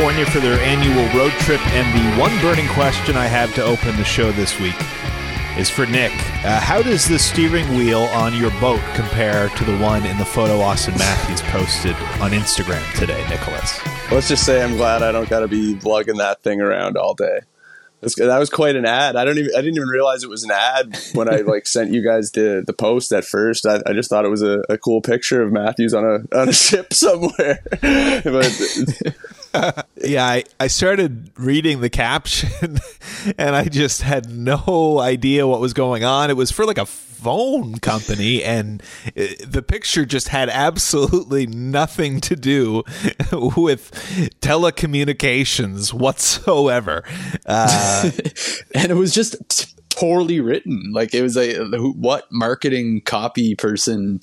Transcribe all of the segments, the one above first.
California for their annual road trip, and the one burning question I have to open the show this week is for Nick. Uh, how does the steering wheel on your boat compare to the one in the photo Austin Matthews posted on Instagram today, Nicholas? Let's just say I'm glad I don't got to be lugging that thing around all day. that was quite an ad. I don't even I didn't even realize it was an ad when I like sent you guys the the post at first. I, I just thought it was a, a, cool picture of Matthews on a on a ship somewhere. but yeah, I, I started reading the caption and I just had no idea what was going on. It was for like a phone company and the picture just had absolutely nothing to do with telecommunications whatsoever. Uh, and it was just poorly written. Like it was a what marketing copy person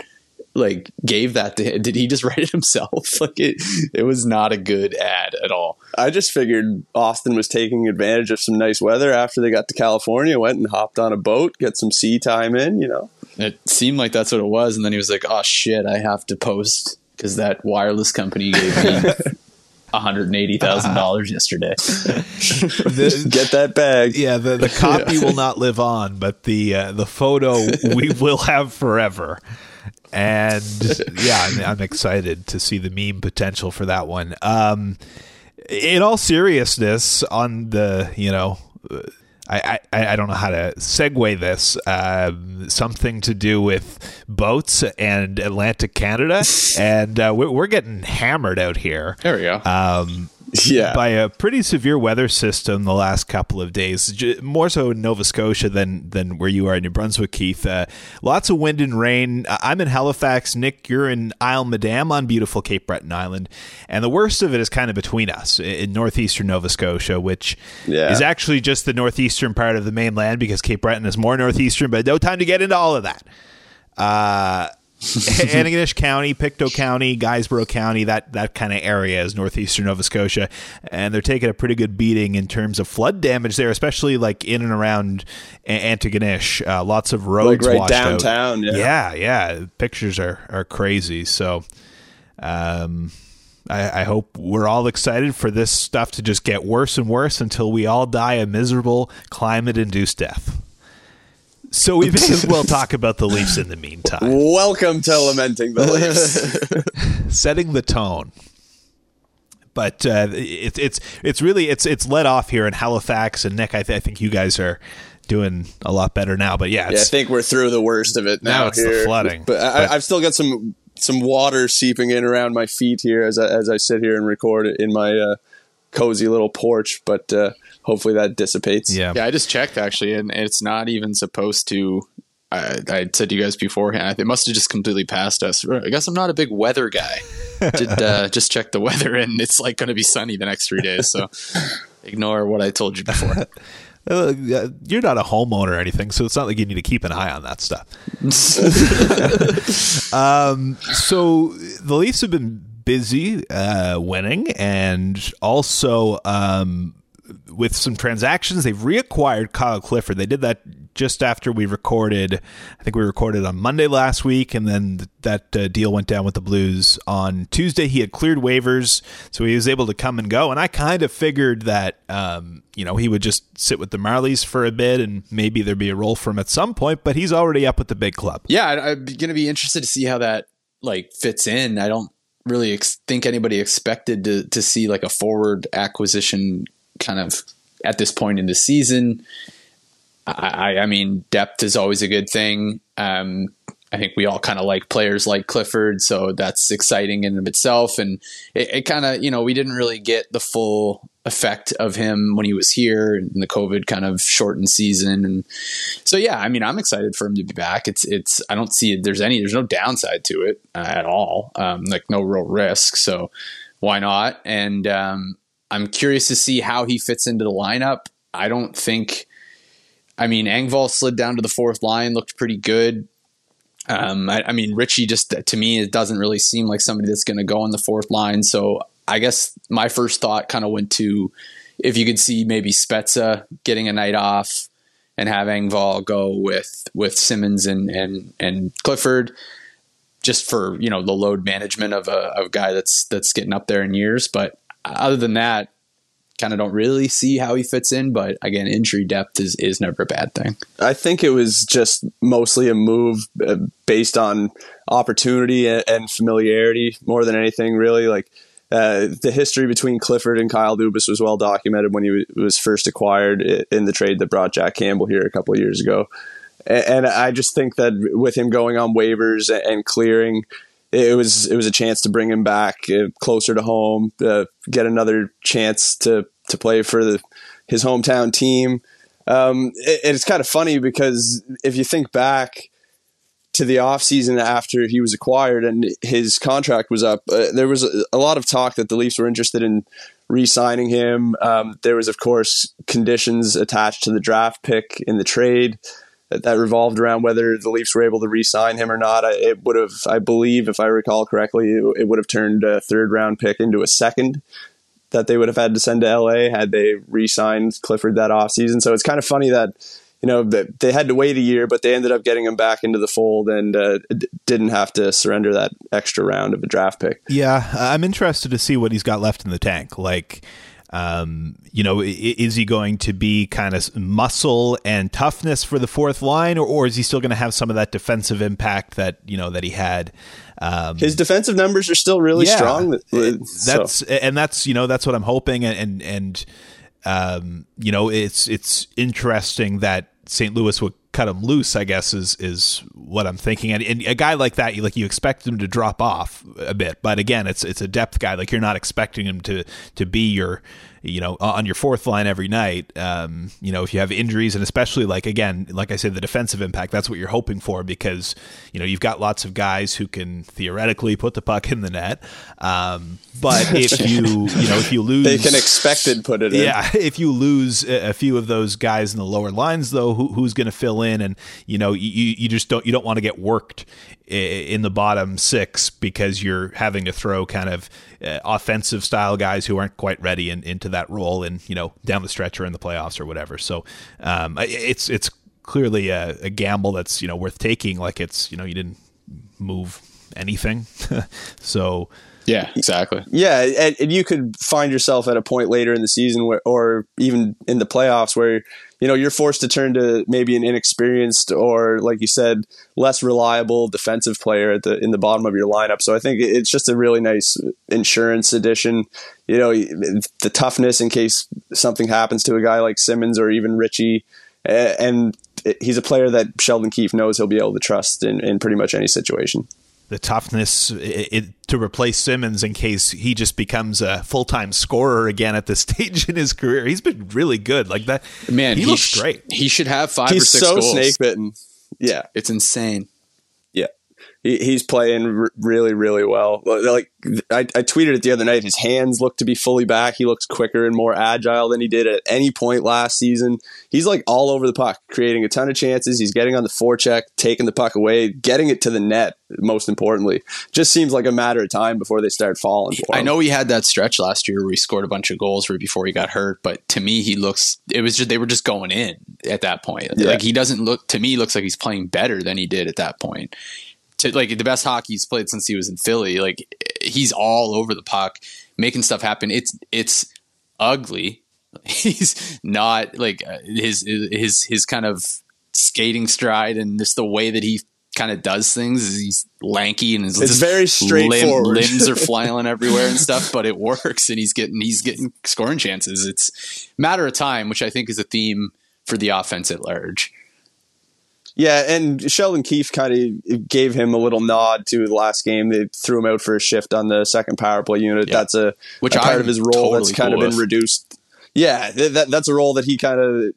like gave that to him? Did he just write it himself? like it, it was not a good ad at all. I just figured Austin was taking advantage of some nice weather after they got to California, went and hopped on a boat, get some sea time in, you know. It seemed like that's what it was, and then he was like, "Oh shit, I have to post because that wireless company gave me." $180,000 yesterday. the, Get that bag. Yeah, the, the copy yeah. will not live on, but the uh, the photo we will have forever and yeah, I'm, I'm, excited to see the meme potential for that one. Um, in all seriousness, on the you know. I, I, I don't know how to segue this. Uh, something to do with boats and Atlantic Canada, and uh, we're, we're, getting hammered out here. There we go. Um, yeah. by a pretty severe weather system the last couple of days, more so in Nova Scotia than than where you are in New Brunswick, Keith. Uh, lots of wind and rain. I'm in Halifax. Nick, you're in Isle Madame on beautiful Cape Breton Island, and the worst of it is kind of between us in northeastern Nova Scotia, which yeah. is actually just the northeastern part of the mainland because Cape Breton is more northeastern. But no time to get into all of that. Uh, Antigonish County, Pictou County, Guysborough County, that that kind of area is northeastern Nova Scotia, and they're taking a pretty good beating in terms of flood damage there, especially like in and around Antigonish. Uh, lots of roads like right washed downtown. Out. Yeah. yeah, yeah. Pictures are are crazy. So, um, I, I hope we're all excited for this stuff to just get worse and worse until we all die a miserable climate-induced death. So we may as well talk about the Leafs in the meantime. Welcome to lamenting the Leafs. Setting the tone. But uh, it's it's it's really it's it's let off here in Halifax and Nick. I, th- I think you guys are doing a lot better now. But yeah, yeah, I think we're through the worst of it now. now it's here. the flooding. But, I, have still got some some water seeping in around my feet here as I, as I sit here and record in my uh, cozy little porch. But uh, hopefully that dissipates. Yeah, yeah. I just checked actually, and it's not even supposed to. I, I said to you guys beforehand, it must have just completely passed us. I guess I'm not a big weather guy. Did uh, just check the weather, and it's like going to be sunny the next three days. So ignore what I told you before. Uh, you're not a homeowner or anything, so it's not like you need to keep an eye on that stuff. um, so the Leafs have been busy uh, winning, and also um, with some transactions. They've reacquired Kyle Clifford. They did that just after we recorded. I think we recorded on Monday last week, and then that uh, deal went down with the Blues on Tuesday. He had cleared waivers, so he was able to come and go. And I kind of figured that um, you know he would just sit with the Marlies for a bit, and maybe there'd be a role for him at some point. But he's already up with the big club. Yeah, I'm going to be interested to see how that like fits in. I don't really ex- think anybody expected to to see like a forward acquisition kind of at this point in the season. I, I mean, depth is always a good thing. Um, I think we all kind of like players like Clifford, so that's exciting in of itself. And it, it kind of, you know, we didn't really get the full effect of him when he was here in the COVID kind of shortened season. And so, yeah, I mean, I'm excited for him to be back. It's, it's, I don't see there's any, there's no downside to it uh, at all. Um, like no real risk. So why not? And, um, I'm curious to see how he fits into the lineup. I don't think. I mean, Engvall slid down to the fourth line, looked pretty good. Um, I, I, mean, Ritchie just to me it doesn't really seem like somebody that's going to go on the fourth line. So I guess my first thought kind of went to if you could see maybe Spezza getting a night off and have Engvall go with with Simmonds and and and Clifford, just for you know the load management of a, of a guy that's that's getting up there in years. But other than that, kind of don't really see how he fits in. But again, injury depth is is never a bad thing. I think it was just mostly a move uh, based on opportunity and familiarity more than anything. Really, like uh, the history between Clifford and Kyle Dubas was well documented when he was first acquired in the trade that brought Jack Campbell here a couple years ago. And I just think that with him going on waivers and clearing, it was it was a chance to bring him back uh, closer to home, uh, get another chance to to play for the, his hometown team. Um, it, it's kind of funny because if you think back to the offseason after he was acquired and his contract was up, uh, there was a, a, lot of talk that the Leafs were interested in re-signing him. Um, there was, of course, conditions attached to the draft pick in the trade that, that revolved around whether the Leafs were able to re-sign him or not. I, it would have, I believe, if I recall correctly, it, it would have turned a third-round pick into a second that they would have had to send to LA had they re-signed Clifford that offseason. So it's kind of funny that you know, that they had to wait a year, but they ended up getting him back into the fold and uh, didn't have to surrender that extra round of a draft pick. Yeah, I'm interested to see what he's got left in the tank. Like, um, you know, is he going to be kind of muscle and toughness for the fourth line, or, or is he still going to have some of that defensive impact that you know that he had? Um, His defensive numbers are still really yeah, strong. That's so. and that's you know that's what I'm hoping and and. and um, you know, it's it's interesting that St. Louis would cut him loose. I guess is is what I'm thinking. And, and, a guy like that, you like you expect him to drop off a bit, but again, it's it's a depth guy. Like you're not expecting him to to be your you know, on your fourth line every night. Um, you know, if you have injuries and especially like again, like I said, the defensive impact, that's what you're hoping for because, you know, you've got lots of guys who can theoretically put the puck in the net. Um, but if you, you know, if you lose, they can expected put it in. Yeah. If you lose a few of those guys in the lower lines though, who, who's going to fill in? And, you know, you, you just don't, you don't want to get worked in the bottom six because you're having to throw kind of uh, offensive style guys who aren't quite ready in, into that role and you know down the stretch or in the playoffs or whatever. So um, it's it's clearly a, a, gamble that's you know worth taking. Like it's you know you didn't move anything, so yeah, exactly. Yeah, and, and, you could find yourself at a point later in the season where, or even in the playoffs where you know you're forced to turn to maybe an inexperienced or, like you said, less reliable defensive player at the in the bottom of your lineup. So I think it's just a really nice insurance addition. You know, the toughness in case something happens to a guy like Simmonds or even Ritchie and he's a player that Sheldon Keefe knows he'll be able to trust in, in pretty much any situation the toughness it, it, to replace Simmonds in case he just becomes a full time scorer again at this stage in his career. He's been really good. Like that, man. He, he looks sh- great. He should have five He's or six so goals. snake bitten. Yeah, it's insane he, he's playing r- really, really well. Like I, I tweeted it the other night. His hands look to be fully back. He looks quicker and more agile than he did at any point last season. He's like all over the puck, creating a ton of chances. He's getting on the forecheck, taking the puck away, getting it to the net. Most importantly, just seems like a matter of time before they start falling. I know he had that stretch last year where he scored a bunch of goals right before he got hurt, but to me, he looks. It was just they were just going in at that point. Yeah. Like he doesn't look to me. Looks like he's playing better than he did at that point to like the best hockey he's played since he was in Philly. Like he's all over the puck, making stuff happen. It's it's ugly. He's not like uh, his his his kind of skating stride and just the way that he kind of does things. He's lanky and his it's very straightforward. Limb, limbs are flailing everywhere and stuff, but it works and he's getting he's getting scoring chances. It's matter of time, which I think is a theme for the offense at large. Yeah, and Sheldon Keefe kind of gave him a little nod to the last game. They threw him out for a shift on the second power play unit. Yeah. That's a, Which a part of his role totally that's kind cool of been with. reduced. Yeah, that, that's a role that he kind of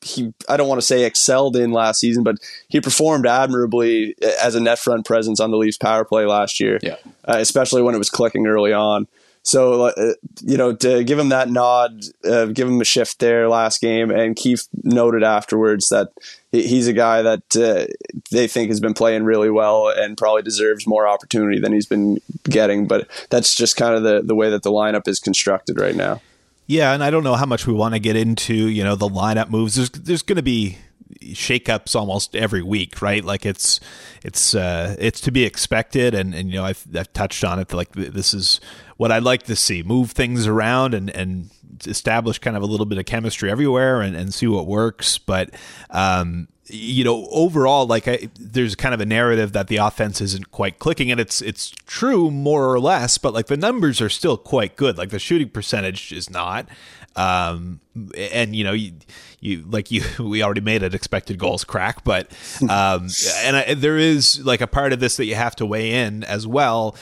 he I don't want to say excelled in last season, but he performed admirably as a net front presence on the Leafs power play last year. Yeah, uh, especially when it was clicking early on. So, uh, you know, to give him that nod, uh, give him a shift there last game, and Keefe noted afterwards that he's a guy that uh, they think has been playing really well and probably deserves more opportunity than he's been getting. But that's just kind of the, the way that the lineup is constructed right now. Yeah, and I don't know how much we want to get into, you know, the lineup moves. There's there's going to be shakeups almost every week, right? Like it's it's uh, it's to be expected, and and you know I've, I've touched on it. Like this is what I'd like to see: move things around and and establish kind of a little bit of chemistry everywhere, and and see what works. But um, you know, overall, like I, there's kind of a narrative that the offense isn't quite clicking, and it's it's true more or less, but like the numbers are still quite good. Like the shooting percentage is not, um, and you know, you, you like you we already made an expected goals crack, but um, and I, there is like a part of this that you have to weigh in as well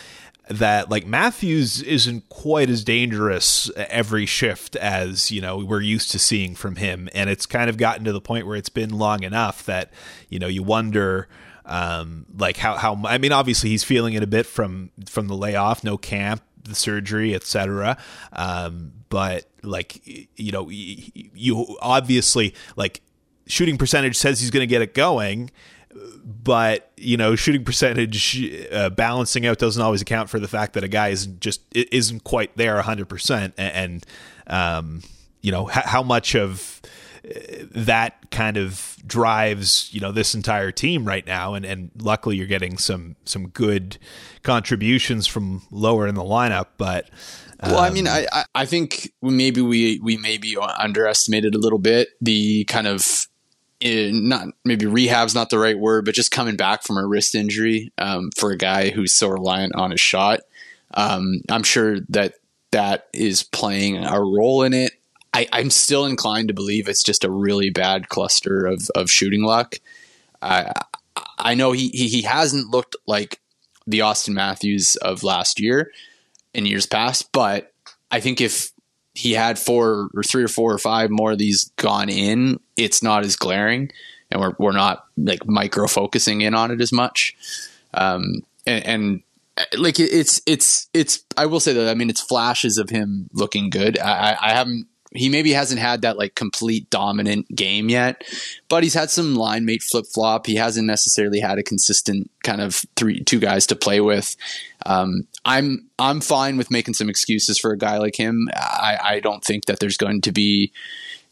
that like Matthews isn't quite as dangerous every shift as you know we're used to seeing from him, and it's kind of gotten to the point where it's been long enough that you know you wonder. Um, like how how I mean, obviously he's feeling it a bit from from the layoff, no camp, the surgery, etc. Um, but like you know, you obviously like shooting percentage says he's going to get it going but you know shooting percentage uh, balancing out doesn't always account for the fact that a guy is just isn't quite there 100% and um, you know h- how much of uh, that kind of drives you know this entire team right now. And and luckily you're getting some some good contributions from lower in the lineup but um, well, I mean, um, I, I think maybe we we maybe underestimated a little bit the kind of in, not maybe rehab's not the right word, but just coming back from a wrist injury um, for a guy who's so reliant on his shot. Um, I'm sure that that is playing a role in it. I, am still inclined to believe it's just a really bad cluster of, of shooting luck. I I know he, he he hasn't looked like the Austin Matthews of last year in years past, but I think if he had four or three or four or five more of these gone in, it's not as glaring, and we're we're not like micro focusing in on it as much. Um, and, and like it's it's it's I will say that I mean it's flashes of him looking good. I, I haven't he maybe hasn't had that like complete dominant game yet, but he's had some line mate flip flop. He hasn't necessarily had a consistent kind of three two guys to play with. Um, I'm I'm fine with making some excuses for a guy like him. I, I don't think that there's going to be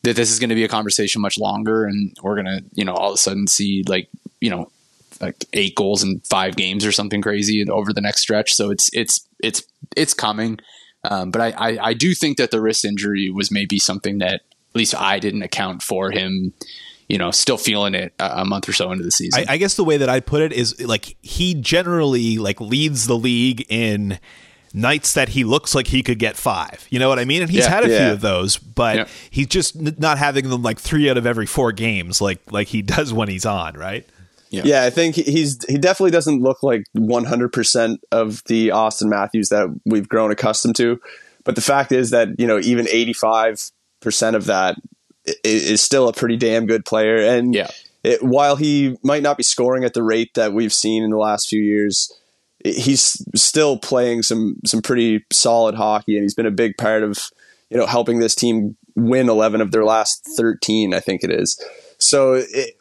that this is going to be a conversation much longer, and we're gonna you know all of a sudden see like you know like eight goals in five games or something crazy over the next stretch. So it's it's it's it's coming. Um, but I, I, I do think that the wrist injury was maybe something that at least I didn't account for him you know, still feeling it a month or so into the season. I, I, guess the way that I put it is like he generally like leads the league in nights that he looks like he could get five. You know what I mean? And he's yeah, had a yeah. few of those, but yeah. he's just not having them like three out of every four games, like like he does when he's on, right? Yeah. yeah, I think he's he definitely doesn't look like 100% of the Austin Matthews that we've grown accustomed to. But the fact is that, you know, even 85% of that is still a pretty damn good player. And yeah. it, while he might not be scoring at the rate that we've seen in the last few years, he's still playing some some pretty solid hockey and he's been a big part of, you know, helping this team win 11 of their last 13, I think it is. So it,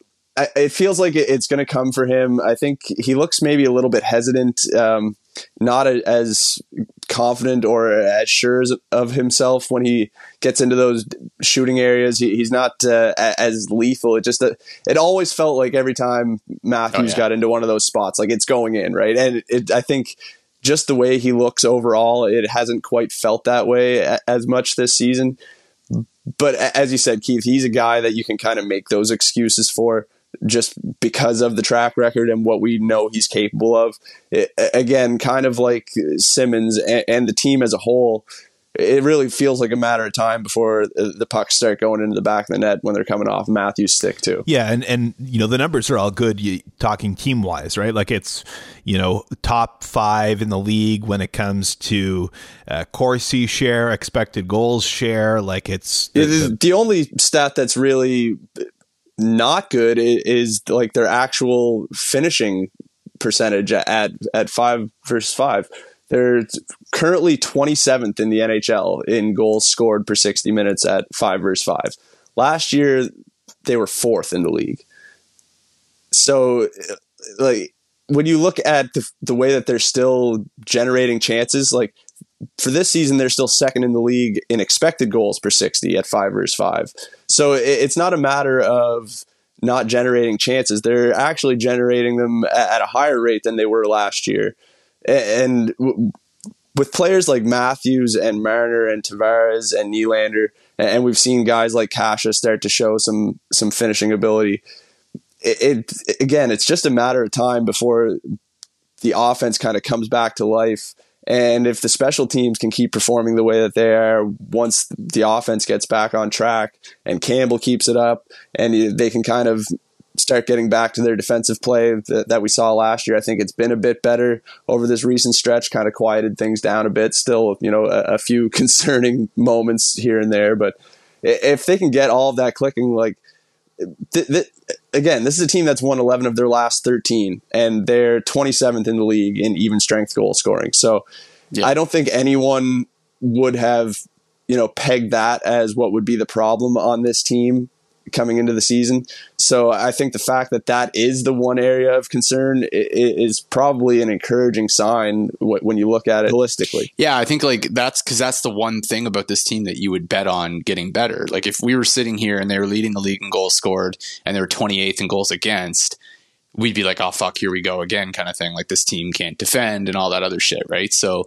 it feels like it's going to come for him. I think he looks maybe a little bit hesitant, um, not as confident or as sure of himself when he gets into those shooting areas. He, he's not uh, as lethal. It just uh, it always felt like every time Matthews oh, yeah. got into one of those spots, like it's going in right. And it, I think just the way he looks overall, it hasn't quite felt that way as much this season. But as you said, Keith, he's a guy that you can kind of make those excuses for just because of the track record and what we know he's capable of. It, again, kind of like Simmonds and, and, the team as a whole, it really feels like a matter of time before the pucks start going into the back of the net when they're coming off Matthews' stick too. Yeah, and and you know the numbers are all good. You, talking team wise, right? Like it's you know top five in the league when it comes to uh, Corsi share, expected goals share. Like it's the, the, the only stat that's really not good is like their actual finishing percentage at at five versus five. They're currently 27th in the NHL in goals scored per 60 minutes at five versus five. Last year, they were fourth in the league. So, like when you look at the, the way that they're still generating chances, like for this season, they're still second in the league in expected goals per 60 at five versus five. So it, it's not a matter of not generating chances. They're actually generating them at a higher rate than they were last year. And with players like Matthews and Marner and Tavares and Nylander, and we've seen guys like Kase start to show some some finishing ability. It, it again, it's just a matter of time before the offense kind of comes back to life and if the special teams can keep performing the way that they are once the offense gets back on track and Campbell keeps it up and they can kind of start getting back to their defensive play that, that we saw last year, I think it's been a bit better over this recent stretch, kind of quieted things down a bit. Still, you know, a, a few concerning moments here and there, but if they can get all of that clicking, like th- th- again, this is a team that's won 11 of their last 13, and they're 27th in the league in even strength goal scoring. So yeah. I don't think anyone would have, you know, pegged that as what would be the problem on this team coming into the season. So I think the fact that that is the one area of concern is probably an encouraging sign when you look at it holistically. Yeah, I think like that's because that's the one thing about this team that you would bet on getting better. Like if we were sitting here and they were leading the league in goals scored and they were 28th in goals against, we'd be like, oh fuck, here we go again, kind of thing. Like this team can't defend and all that other shit, right? So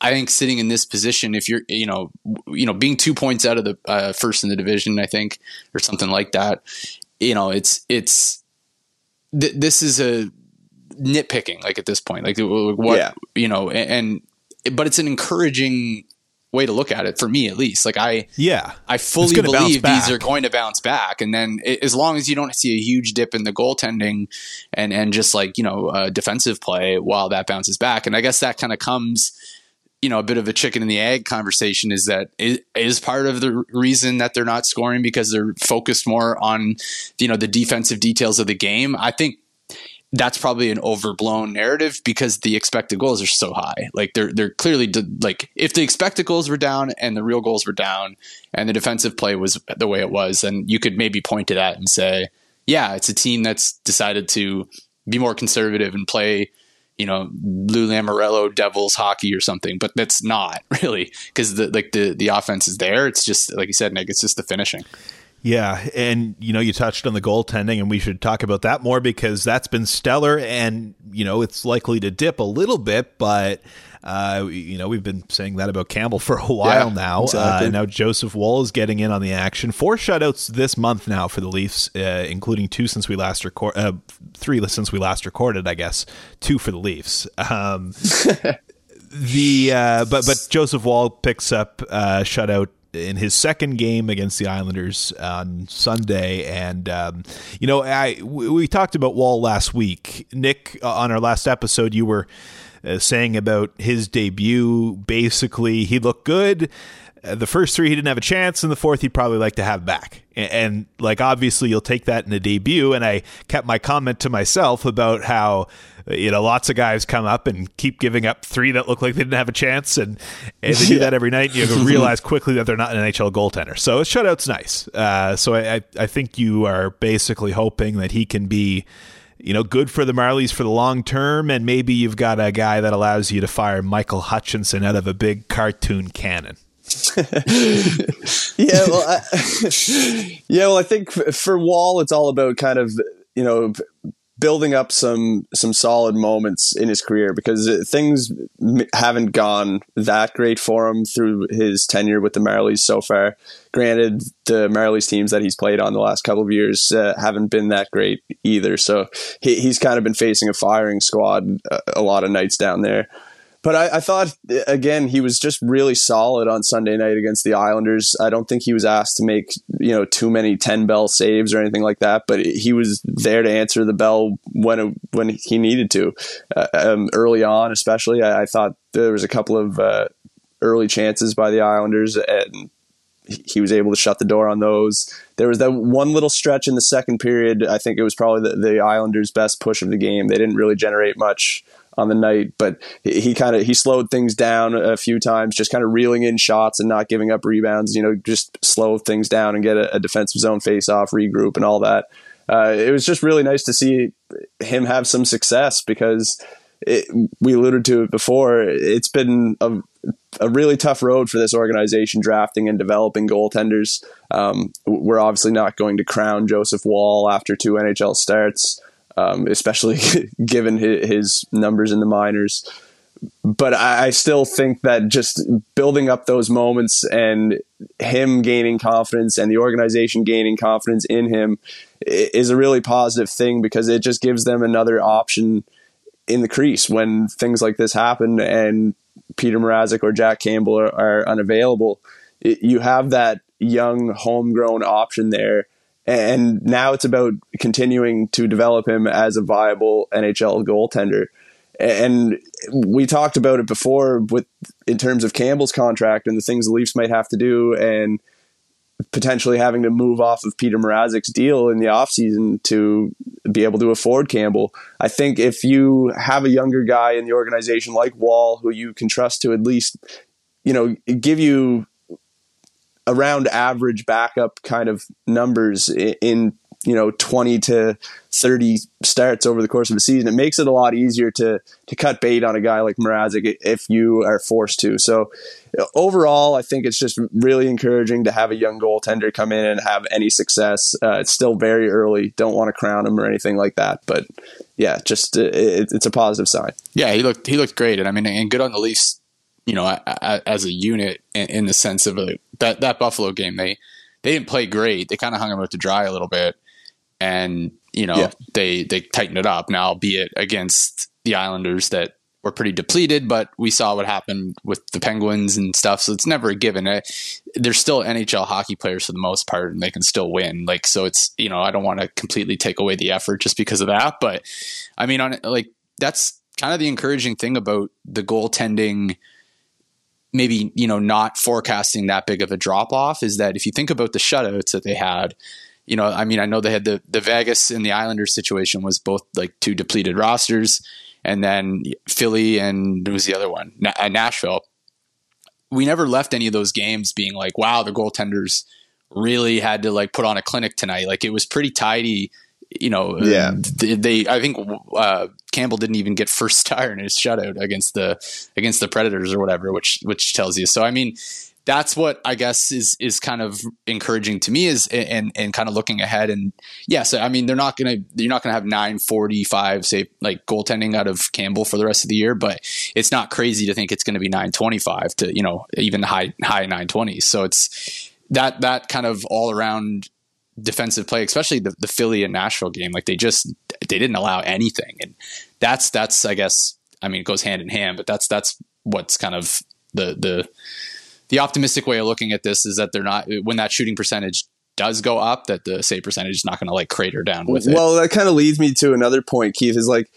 I think sitting in this position, if you're, you know, you know, being two points out of the uh, first in the division, I think, or something like that, you know, it's it's th- this is a nitpicking, like at this point, like what yeah. you know, and, and but it's an encouraging way to look at it for me at least. Like I, yeah, I fully believe these are going to bounce back, and then it, as long as you don't see a huge dip in the goaltending and and just like you know uh, defensive play while that bounces back, and I guess that kind of comes you know a bit of a chicken and the egg conversation is that it is part of the reason that they're not scoring because they're focused more on you know the defensive details of the game. I think that's probably an overblown narrative because the expected goals are so high. Like they're they're clearly like if the expected goals were down and the real goals were down and the defensive play was the way it was then you could maybe point to that and say yeah it's a team that's decided to be more conservative and play you know Lou Lamoriello Devils hockey or something, but that's not really because the like the the offense is there. It's just like you said, Nick. It's just the finishing. Yeah, and you know you touched on the goaltending, and we should talk about that more because that's been stellar, and you know it's likely to dip a little bit, but uh, you know, we've been saying that about Campbell for a while yeah, now. Exactly. Uh, now Joseph Woll is getting in on the action. Four shutouts this month now for the Leafs, uh, including two since we last record, uh, three since we last recorded, I guess. Two for the Leafs. Um, the uh, but but Joseph Woll picks up uh, shutout in his second game against the Islanders on Sunday, and um, you know, I we, we talked about Woll last week. Nick, on our last episode, you were uh, saying about his debut. Basically, he looked good. Uh, the first three he didn't have a chance, and the fourth he'd probably like to have back. And, and, like obviously you'll take that in a debut. And I kept my comment to myself about how uh, you know lots of guys come up and keep giving up three that look like they didn't have a chance, and, and they do that every night. And you realize quickly that they're not an NHL goaltender. So a shutout's nice. Uh, so I, I think you are basically hoping that he can be you know, good for the Marlies for the long term, and maybe you've got a guy that allows you to fire Michael Hutchinson out of a big cartoon cannon. yeah, well, I, yeah, well, I think for Woll, it's all about kind of you know building up some some solid moments in his career because things haven't gone that great for him through his tenure with the Marlies so far. Granted, the Marlies teams that he's played on the last couple of years uh, haven't been that great either. So he, he's kind of been facing a firing squad a, a lot of nights down there. But I, I, thought again he was just really solid on Sunday night against the Islanders. I don't think he was asked to make you know too many ten bell saves or anything like that, but he was there to answer the bell when it, when he needed to. Uh, um, early on, especially, I, I, thought there was a couple of uh, early chances by the Islanders, and he was able to shut the door on those. There was that one little stretch in the second period. I think it was probably the, the Islanders' best push of the game. They didn't really generate much on the night, but he kind of he slowed things down a few times, just kind of reeling in shots and not giving up rebounds. You know, just slow things down and get a, a defensive zone face off, regroup, and all that. Uh, it was just really nice to see him have some success because it, we alluded to it before. It's been a, a really tough road for this organization drafting and developing goaltenders. Um, we're obviously not going to crown Joseph Woll after two NHL starts, um, especially given his, numbers in the minors. But I still think that just building up those moments and him gaining confidence and the organization gaining confidence in him is a really positive thing because it just gives them another option in the crease when things like this happen and Peter Mrazek or Jack Campbell are, are unavailable. It, you have that young homegrown option there. And now it's about continuing to develop him as a viable NHL goaltender. And we talked about it before with in terms of Campbell's contract and the things the Leafs might have to do and potentially having to move off of Peter Mrazek's deal in the offseason to be able to afford Campbell. I think if you have a younger guy in the organization like Woll who you can trust to at least, you know, give you around average backup kind of numbers in you know 20 to 30 starts over the course of a season it makes it a lot easier to to cut bait on a guy like Mrazek if you are forced to. So overall I think it's just really encouraging to have a young goaltender come in and have any success. Uh, it's still very early don't want to crown him or anything like that but yeah just uh, it, it's a positive sign. Yeah he looked he looked great and I mean and good on the Leafs you know as a unit in the sense of a, that that Buffalo game they they didn't play great they kind of hung them out to dry a little bit and you know yeah. they they tightened it up. Now, albeit against the Islanders that were pretty depleted, but we saw what happened with the Penguins and stuff. So it's never a given. They're still NHL hockey players for the most part, and they can still win. Like so, it's you know I don't want to completely take away the effort just because of that, but I mean on like that's kind of the encouraging thing about the goaltending maybe you know not forecasting that big of a drop off is that if you think about the shutouts that they had you know, I mean, I know they had the the Vegas and the Islanders situation was both like two depleted rosters, and then Philly and who was the other one? Uh, Nashville. We never left any of those games being like, wow, the goaltenders really had to like put on a clinic tonight. Like it was pretty tidy. You know, yeah. They, I think uh, Campbell didn't even get first tire in his shutout against the against the Predators or whatever, which which tells you. So I mean, that's what I guess is is kind of encouraging to me is and and kind of looking ahead and yes I mean they're not gonna you're not gonna have 945 say like goaltending out of Campbell for the rest of the year but it's not crazy to think it's going to be 925 to you know even high high 920s so it's that that kind of all around defensive play especially the, the Philly and Nashville game like they just they didn't allow anything and that's that's I guess I mean it goes hand in hand but that's that's what's kind of the the the optimistic way of looking at this is that they're not when that shooting percentage does go up, that the save percentage is not going to like crater down with it. Well, that kind of leads me to another point, Keith. Is like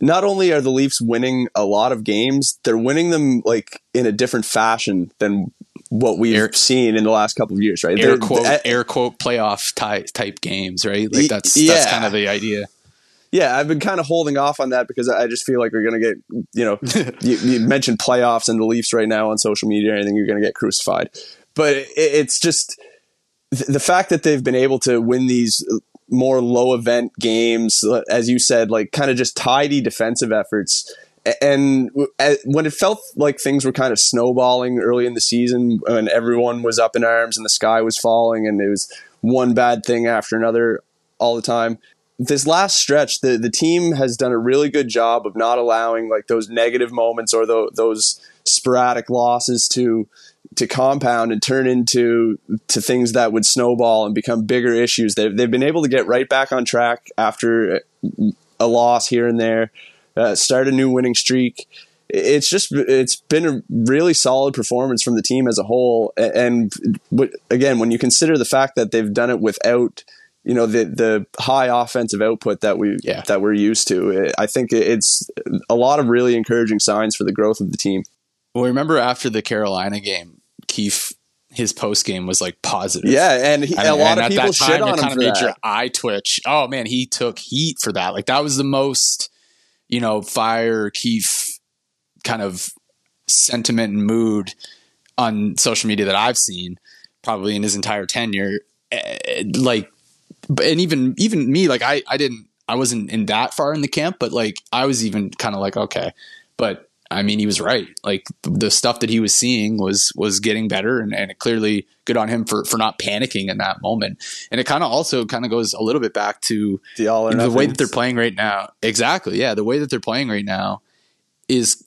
not only are the Leafs winning a lot of games, they're winning them like in a different fashion than what we've air, seen in the last couple of years, right? Air they're, quote, air quote playoff type type games, right? Like that's yeah. that's kind of the idea yeah, I've been kind of holding off on that because I just feel like we're going to get, you know, you, you, mentioned playoffs and the Leafs right now on social media or anything, you're going to get crucified. But it, it's just the fact that they've been able to win these uh, more low event games, uh, as you said, like kind of just tidy defensive efforts. And when it felt like things were kind of snowballing early in the season, and everyone was up in arms and the sky was falling, and it was one bad thing after another all the time, this last stretch, the the team has done a really good job of not allowing like those negative moments or the, those sporadic losses to to compound and turn into to things that would snowball and become bigger issues. They've they've been able to get right back on track after a loss here and there, uh, start a new winning streak. It's just it's been a really solid performance from the team as a whole. And, again, when you consider the fact that they've done it without you know the the high offensive output that we yeah. that we're used to. I think it's a lot of really encouraging signs for the growth of the team. Well, remember after the Carolina game, Keefe his post game was like positive. Yeah, and he, a lot of people shit on him kind of made that. your eye twitch. Oh man, he took heat for that. Like that was the most, you know, fire Keefe kind of sentiment and mood on social media that I've seen, probably in his entire tenure. Eh, like and even even me, like I I didn't I wasn't in that far in the camp, but like I was even kind of like, okay, but I mean, he was right. Like the stuff that he was seeing was was getting better, and, and clearly good on him for for not panicking in that moment. And it kind of also kind of goes a little bit back to the, all the way that they're playing right now. Exactly, yeah, the way that they're playing right now is,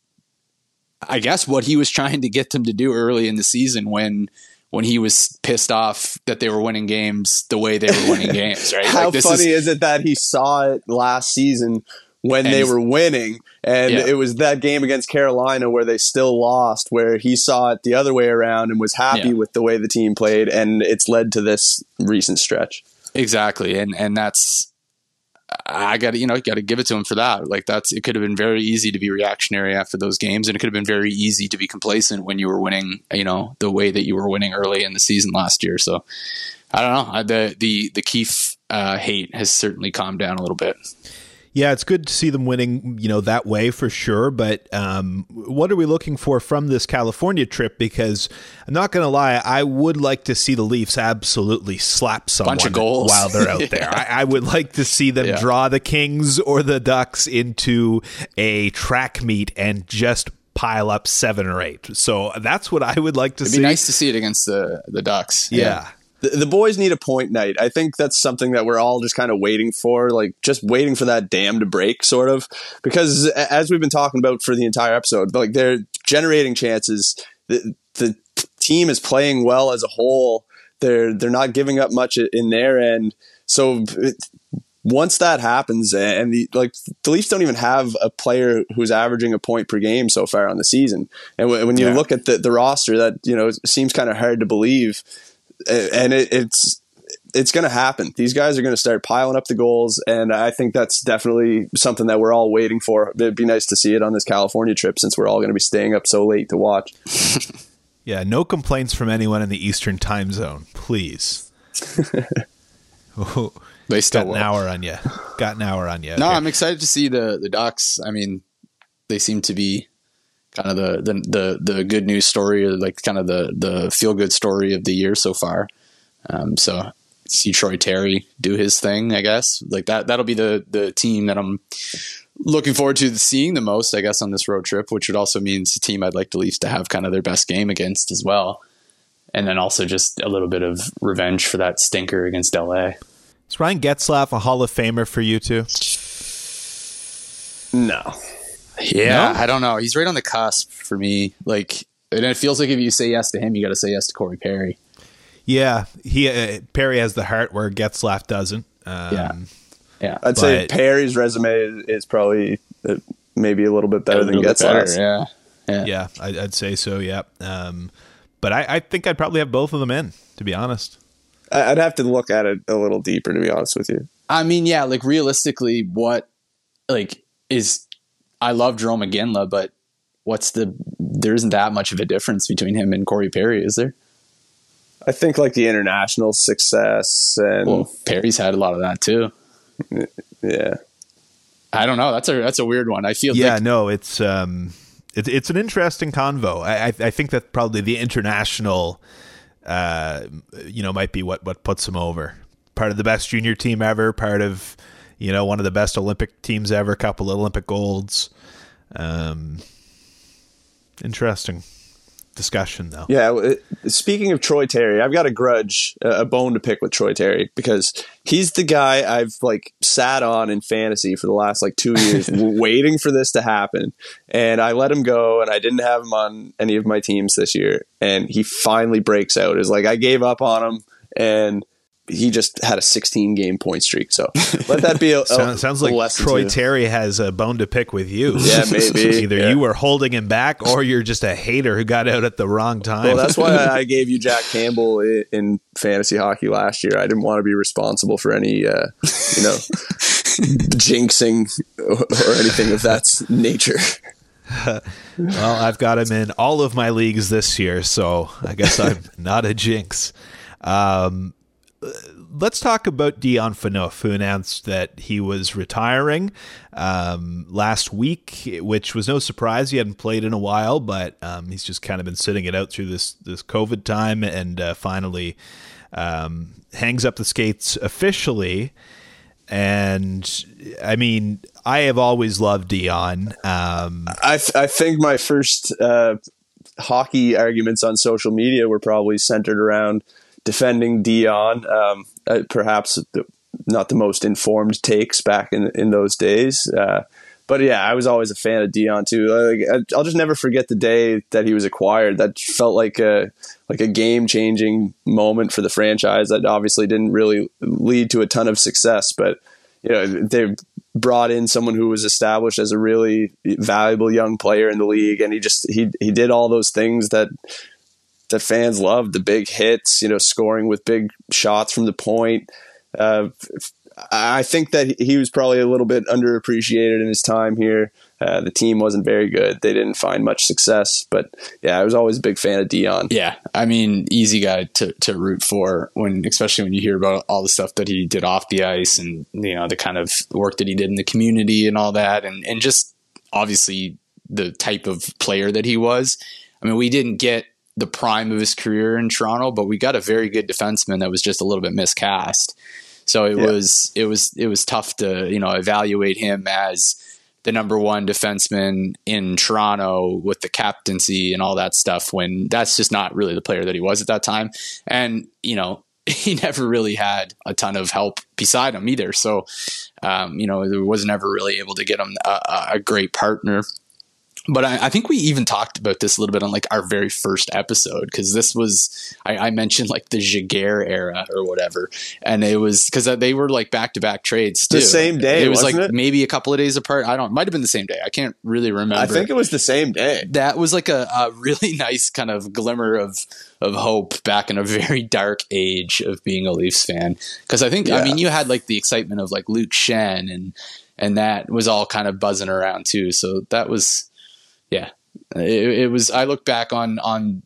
I guess, what he was trying to get them to do early in the season when when he was pissed off that they were winning games the way they were winning games. Right? How like, funny is, is it that he saw it last season? When and they were winning. And yeah. it was that game against Carolina where they still lost, where he saw it the other way around and was happy yeah. with the way the team played. And it's led to this recent stretch. Exactly. And, and that's, I got to, you know, you got to give it to him for that. Like that's, it could have been very easy to be reactionary after those games, and it could have been very easy to be complacent when you were winning, you know, the way that you were winning early in the season last year. So I don't know. The the the Keefe uh, hate has certainly calmed down a little bit. Yeah, it's good to see them winning, you know, that way for sure. But um, what are we looking for from this California trip? Because I'm not going to lie, I would like to see the Leafs absolutely slap someone Bunch of goals. while they're out yeah. there. I, I, would like to see them yeah. draw the Kings or the Ducks into a track meet and just pile up seven or eight. So that's what I would like to It'd see. It'd be nice to see it against the the Ducks. yeah. yeah the, the boys need a point night. I think that's something that we're all just kind of waiting for, like just waiting for that dam to break, sort of. Because as we've been talking about for the entire episode, like they're generating chances. The, the team is playing well as a whole. They're they're not giving up much in their end. So it, once that happens, and the like, the Leafs don't even have a player who's averaging a point per game so far on the season. And when you yeah. look at the, the roster, that you know seems kind of hard to believe and it, it's it's going to happen. These guys are going to start piling up the goals, and I think that's definitely something that we're all waiting for. It'd be nice to see it on this California trip since we're all going to be staying up so late to watch. yeah, no complaints from anyone in the Eastern Time Zone, please. they still got an hour on you. Got an hour on you. No, I'm excited to see the the Ducks. I mean, they seem to be kind of the, the the the, good news story, or like kind of the the feel good story of the year so far. Um, so see Troy Terry do his thing, I guess. Like that that'll be the the team that I'm looking forward to seeing the most, I guess, on this road trip, which would also means the team I'd like the Leafs to have kind of their best game against as well. And then also just a little bit of revenge for that stinker against LA. Is Ryan Getzlaf a Hall of Famer for you too? No. Yeah, no? I don't know. He's right on the cusp for me. Like, and it feels like if you say yes to him, you got to say yes to Corey Perry. Yeah, he uh, Perry has the heart where Getzlaf doesn't. Um, yeah, yeah. I'd but, say Perry's resume is, is probably uh, maybe a little bit better than Getzlaf's. Yeah, yeah, yeah. I'd, I'd say so. Yeah, um, but I, I think I'd probably have both of them in. To be honest, I'd have to look at it a little deeper. To be honest with you, I mean, yeah, like realistically, what like is I love Jarome Iginla, but what's the there isn't that much of a difference between him and Corey Perry, is there? I think like the international success and well, Perry's had a lot of that too. Yeah. I don't know. That's a that's a weird one. I feel Yeah, like- no, it's um it, it's an interesting convo. I, I, I think that probably the international uh you know might be what what puts him over. Part of the best junior team ever, part of you know, one of the best Olympic teams ever, a couple of Olympic golds. Um, interesting discussion, though. Yeah. Speaking of Troy Terry, I've got a grudge, a bone to pick with Troy Terry because he's the guy I've like sat on in fantasy for the last like two years, waiting for this to happen. And I let him go, and I didn't have him on any of my teams this year. And he finally breaks out. Is like I gave up on him, and he just had a 16 game point streak. So let that be a, sounds, sounds like Troy Terry has a bone to pick with you. Yeah, maybe either yeah. you were holding him back or you're just a hater who got out at the wrong time. Well, that's why I gave you Jack Campbell in fantasy hockey last year. I didn't want to be responsible for any, uh, you know, jinxing or anything of that nature. well, I've got him in all of my leagues this year, so I guess I'm not a jinx. Um, let's talk about Dion Phaneuf, who announced that he was retiring um, last week, which was no surprise. He hadn't played in a while, but um, he's just kind of been sitting it out through this this COVID time, and uh, finally um, hangs up the skates officially. and I mean, I have always loved Dion. Um, I th- I think my first uh, hockey arguments on social media were probably centered around defending Dion. Um, uh, perhaps the, not the most informed takes back in in those days. Uh, but yeah, I was always a fan of Dion too. Like, I'll just never forget the day that he was acquired. That felt like a like a game changing moment for the franchise. That obviously didn't really lead to a ton of success, but you know they brought in someone who was established as a really valuable young player in the league, and he just he he did all those things that that fans loved the big hits, you know, scoring with big shots from the point. Uh, I think that he was probably a little bit underappreciated in his time here. Uh, the team wasn't very good. They didn't find much success, but yeah, I was always a big fan of Dion. Yeah, I mean, easy guy to, to root for when, especially when you hear about all the stuff that he did off the ice and you know the kind of work that he did in the community and all that, and and just obviously the type of player that he was. I mean, we didn't get the prime of his career in Toronto, but we got a very good defenseman that was just a little bit miscast. So it yeah. was it was it was tough to you know evaluate him as the number one defenseman in Toronto with the captaincy and all that stuff when that's just not really the player that he was at that time. And you know he never really had a ton of help beside him either. So um, you know was never really able to get him a, a great partner but I, I, think we even talked about this a little bit on like our very first episode because this was I, I, mentioned like the Giguere era or whatever, and it was because they were like back to back trades too. The same day, it was like it? maybe a couple of days apart. I don't. Might have been the same day. I can't really remember. I think it was the same day. That was like a, a really nice kind of glimmer of of hope back in a very dark age of being a Leafs fan. Because I think yeah. I mean you had like the excitement of like Luke Schenn and and that was all kind of buzzing around too. So that was yeah, it, it, was. I look back on on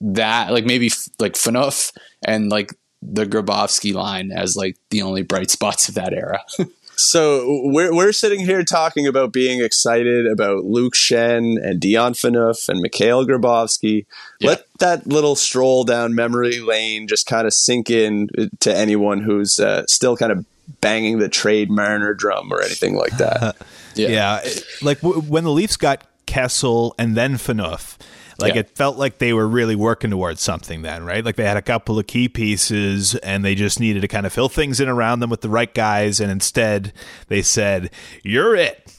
that like maybe f- like Phaneuf and like the Grabovski line as like the only bright spots of that era. so we're we're sitting here talking about being excited about Luke Schenn and Dion Phaneuf and Mikhail Grabovski. Yeah. Let that little stroll down memory lane just kind of sink in to anyone who's uh, still kind of banging the trade Marner drum or anything like that. yeah. yeah. like w- when the Leafs got Kessel, and then Phaneuf. Like yeah. it felt like they were really working towards something then, right? Like they had a couple of key pieces and they just needed to kind of fill things in around them with the right guys. And instead they said, You're it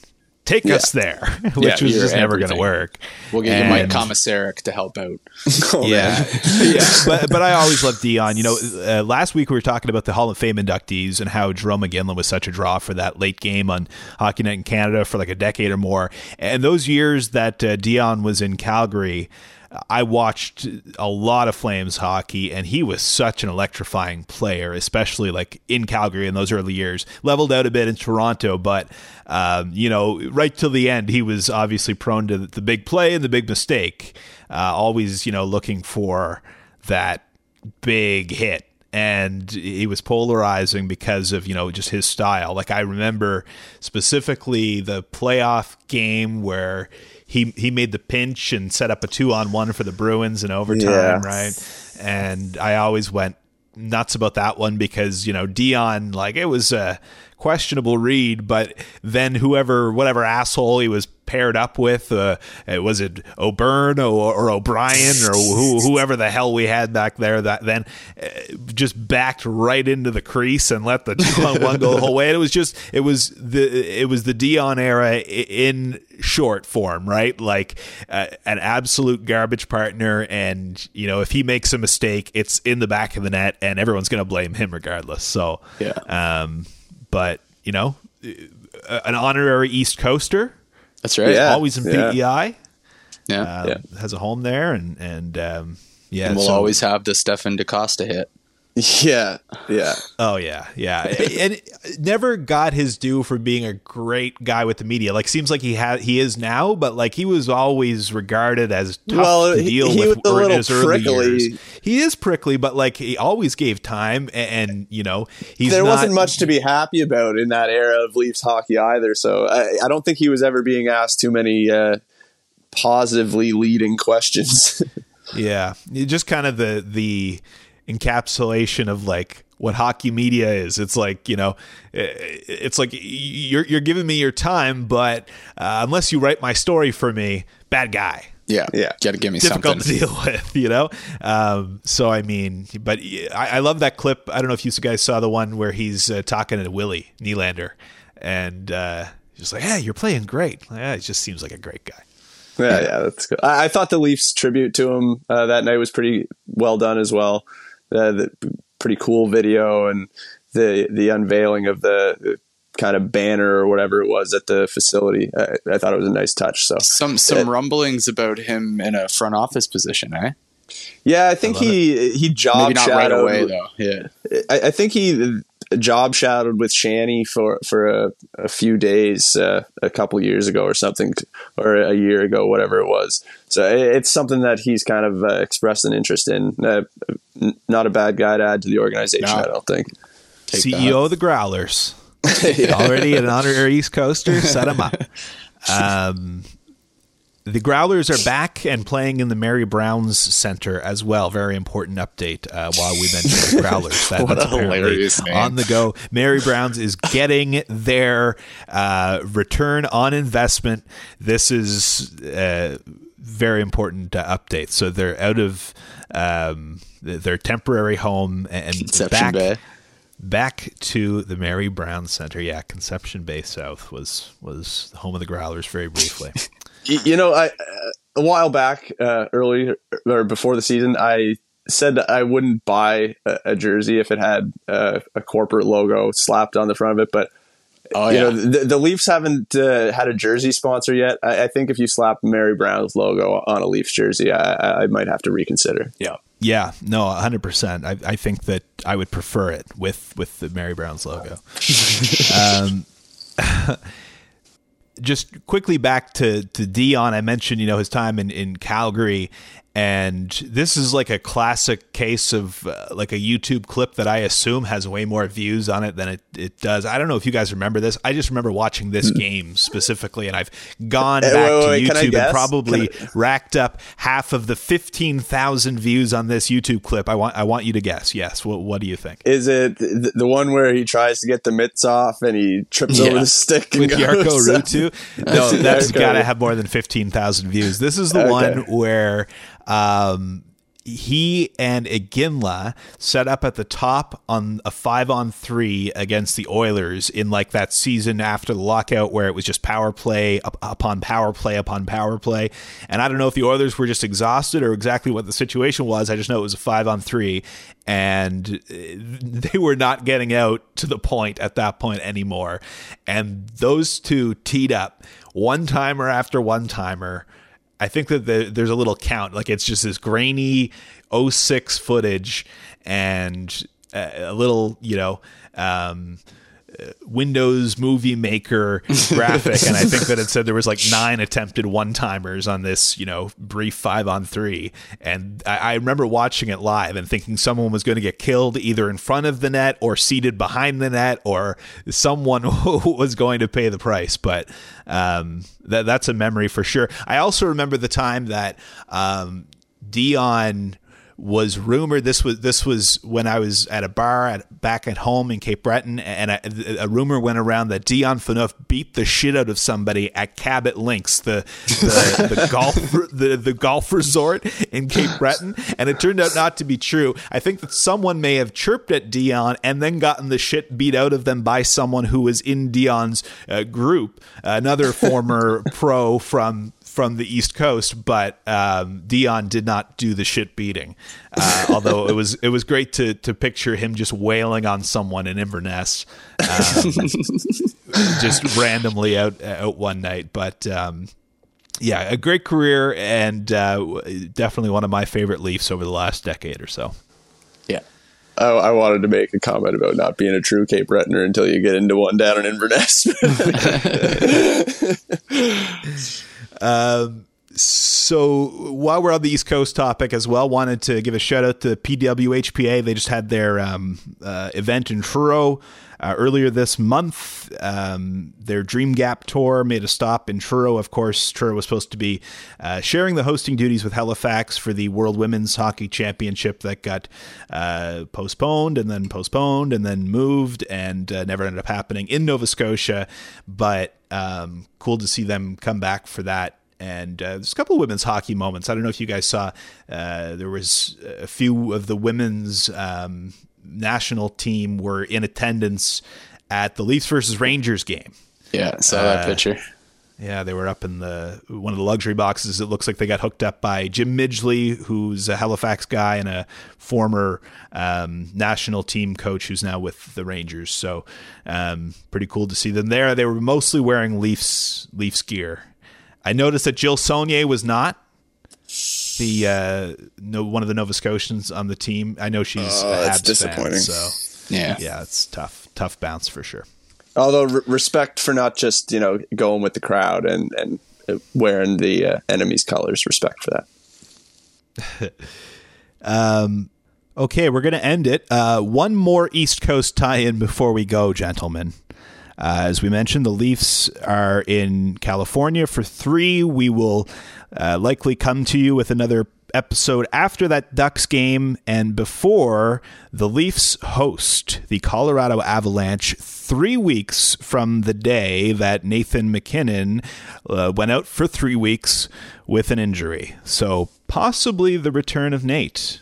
take yeah. us there, which yeah, was just never going to work. We'll get and, you Mike Komisarek to help out. oh, yeah, yeah. But but I always loved Dion. You know, uh, last week we were talking about the Hall of Fame inductees and how Jarome Iginla was such a draw for that late game on Hockey Night in Canada for like a decade or more. And those years that uh, Dion was in Calgary. I watched a lot of Flames hockey, and he was such an electrifying player, especially like in Calgary in those early years. Leveled out a bit in Toronto, but um, you know, right till the end, he was obviously prone to the big play and the big mistake. Uh, always, you know, looking for that big hit and he was polarizing because of you know just his style like i remember specifically the playoff game where he he made the pinch and set up a two on one for the Bruins in overtime, yeah. right? And I always went nuts about that one because you know Dion like it was a questionable read, but then whoever whatever asshole he was paired up with. Uh, was it O'Byrne or, or O'Brien or who, whoever the hell we had back there that then uh, just backed right into the crease and let the two on one go the whole way. And it was just it was the it was the Dion era in short form, right? Like uh, an absolute garbage partner, and you know if he makes a mistake, it's in the back of the net, and everyone's going to blame him regardless. So yeah, um, but you know, uh, an honorary East Coaster that's right. Yeah. Always in PEI. Yeah. Uh, yeah. Has a home there, and and um, yeah, and we'll so, always have the Stefan DaCosta hit. Yeah, yeah. Oh yeah, yeah. and never got his due for being a great guy with the media. Like seems like he had he is now, but like he was always regarded as tough well, to deal he, he with in his prickly. early years. He is prickly, but like he always gave time, and, and you know he's there not, wasn't much to be happy about in that era of Leafs hockey either. So I, I don't think he was ever being asked too many uh, positively leading questions. yeah, just kind of the the encapsulation of like what hockey media is. It's like you know, it's like you're you're giving me your time, but uh, unless you write my story for me, bad guy. Yeah, yeah, got to give me difficult something. to deal with, you know. Um, so I mean, but I, I, love that clip. I don't know if you guys saw the one where he's uh, talking to Willie Nylander, and uh, he's like, "Yeah, you're playing great." Yeah, he just seems like a great guy. Yeah, yeah, that's good. I, I thought the Leafs tribute to him uh, that night was pretty well done as well. Uh, the pretty cool video and the the unveiling of the kind of banner or whatever it was at the facility. I, I thought it was a nice touch. So some some it, rumblings about him in a front office position, eh? Yeah, I think I he it. he job Maybe not shadowed. Right away, though. Yeah, I, I, think he job shadowed with Shanny for for a, a few days uh, a couple years ago or something, or a year ago, whatever it was. So it's something that he's kind of uh, expressed an interest in. Uh, not a bad guy to add to the organization, no. I don't think. Take CEO that. of the Growlers. Already an honorary East Coaster. Set him up. Um, the Growlers are back and playing in the Mary Browns Center as well. Very important update uh, while we mentioned the Growlers. That, what that's a hilarious name. On the go. Mary Browns is getting their uh, return on investment. This is a very important uh, update. So they're out of um, their temporary home and Conception back. Bay back to the Mary Brown Center. Yeah, Conception Bay South was was the home of the Growlers very briefly. you know, I a while back, uh, early or before the season, I said that I wouldn't buy a, a jersey if it had uh, a corporate logo slapped on the front of it, but. Oh, you yeah. know, the, the Leafs haven't uh, had a jersey sponsor yet. I, I, think if you slap Mary Brown's logo on a Leafs jersey, I, I might have to reconsider. Yeah. Yeah, no, hundred percent. I, I think that I would prefer it with with the Mary Brown's logo. um, just quickly back to to Dion. I mentioned you know his time in in Calgary, and this is like a classic case of uh, like a YouTube clip that I assume has way more views on it than it, it does. I don't know if you guys remember this. I just remember watching this game specifically, and I've gone back wait, wait, to YouTube and probably racked up half of the fifteen thousand views on this YouTube clip. I want I want you to guess. Yes, what what do you think? Is it the one where he tries to get the mitts off and he trips yeah. over the stick with Jarkko Ruutu? No, that's got to have more than fifteen thousand views. This is the okay. one where um, he and Iginla set up at the top on a five on three against the Oilers in like that season after the lockout where it was just power play upon power play upon power play. And I don't know if the Oilers were just exhausted or exactly what the situation was. I just know it was a five on three and they were not getting out to the point at that point anymore. And those two teed up one timer after one timer I think that the, there's a little count. Like it's just this grainy 06 footage and a, a little, you know, um, Windows Movie Maker graphic, and I think that it said there was like nine attempted one timers on this, you know, brief five on three. And I, I remember watching it live and thinking someone was going to get killed either in front of the net or seated behind the net, or someone was going to pay the price. But um, that that's a memory for sure. I also remember the time that um, Dion was rumored. This was this was when I was at a bar at, back at home in Cape Breton, and a, a, rumor went around that Dion Phaneuf beat the shit out of somebody at Cabot Links, the the, the golf the, the golf resort in Cape Breton, and it turned out not to be true. I think that someone may have chirped at Dion and then gotten the shit beat out of them by someone who was in Dion's uh, group, another former pro from from the East Coast, but um, Dion did not do the shit beating. Uh, although it was it was great to to picture him just wailing on someone in Inverness, um, just randomly out out one night. But um, yeah, a great career and uh, definitely one of my favorite Leafs over the last decade or so. Yeah. I, I wanted to make a comment about not being a true Cape Bretoner until you get into one down in Inverness. Um, so while we're on the East Coast topic as well, wanted to give a shout out to PWHPA. They just had their um, uh, event in Truro uh, earlier this month. Um, their Dream Gap tour made a stop in Truro. Of course, Truro was supposed to be uh, sharing the hosting duties with Halifax for the World Women's Hockey Championship that got uh, postponed and then postponed and then moved and uh, never ended up happening in Nova Scotia. But um, cool to see them come back for that and uh, there's a couple of women's hockey moments. I don't know if you guys saw. Uh, there was a few of the women's um, national team were in attendance at the Leafs versus Rangers game. Yeah, saw that uh, picture. Yeah, they were up in the one of the luxury boxes. It looks like they got hooked up by Jim Midgley, who's a Halifax guy and a former um, national team coach who's now with the Rangers. So, um, pretty cool to see them there. They were mostly wearing Leafs Leafs gear. I noticed that Jill Saulnier was not the uh, no one of the Nova Scotians on the team. I know she's uh, that's disappointing. Fan, so yeah, yeah, it's tough, tough bounce for sure. Although re- respect for not just you know going with the crowd and and wearing the uh, enemy's colors, respect for that. um, okay, we're gonna end it. Uh, one more East Coast tie-in before we go, gentlemen. Uh, as we mentioned, the Leafs are in California for three. We will uh, likely come to you with another episode after that Ducks game and before the Leafs host the Colorado Avalanche three weeks from the day that Nathan MacKinnon uh, went out for three weeks with an injury. So possibly the return of Nate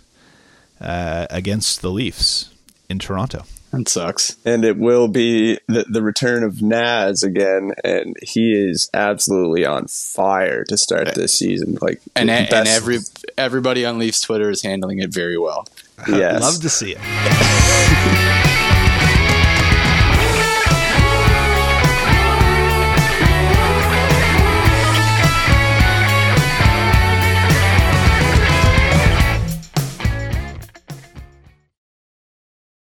uh, against the Leafs in Toronto. That sucks. And it will be the, the return of Naz again, and he is absolutely on fire to start this season. Like, and, and every everybody on Leafs Twitter is handling it very well. Yes. Love to see it.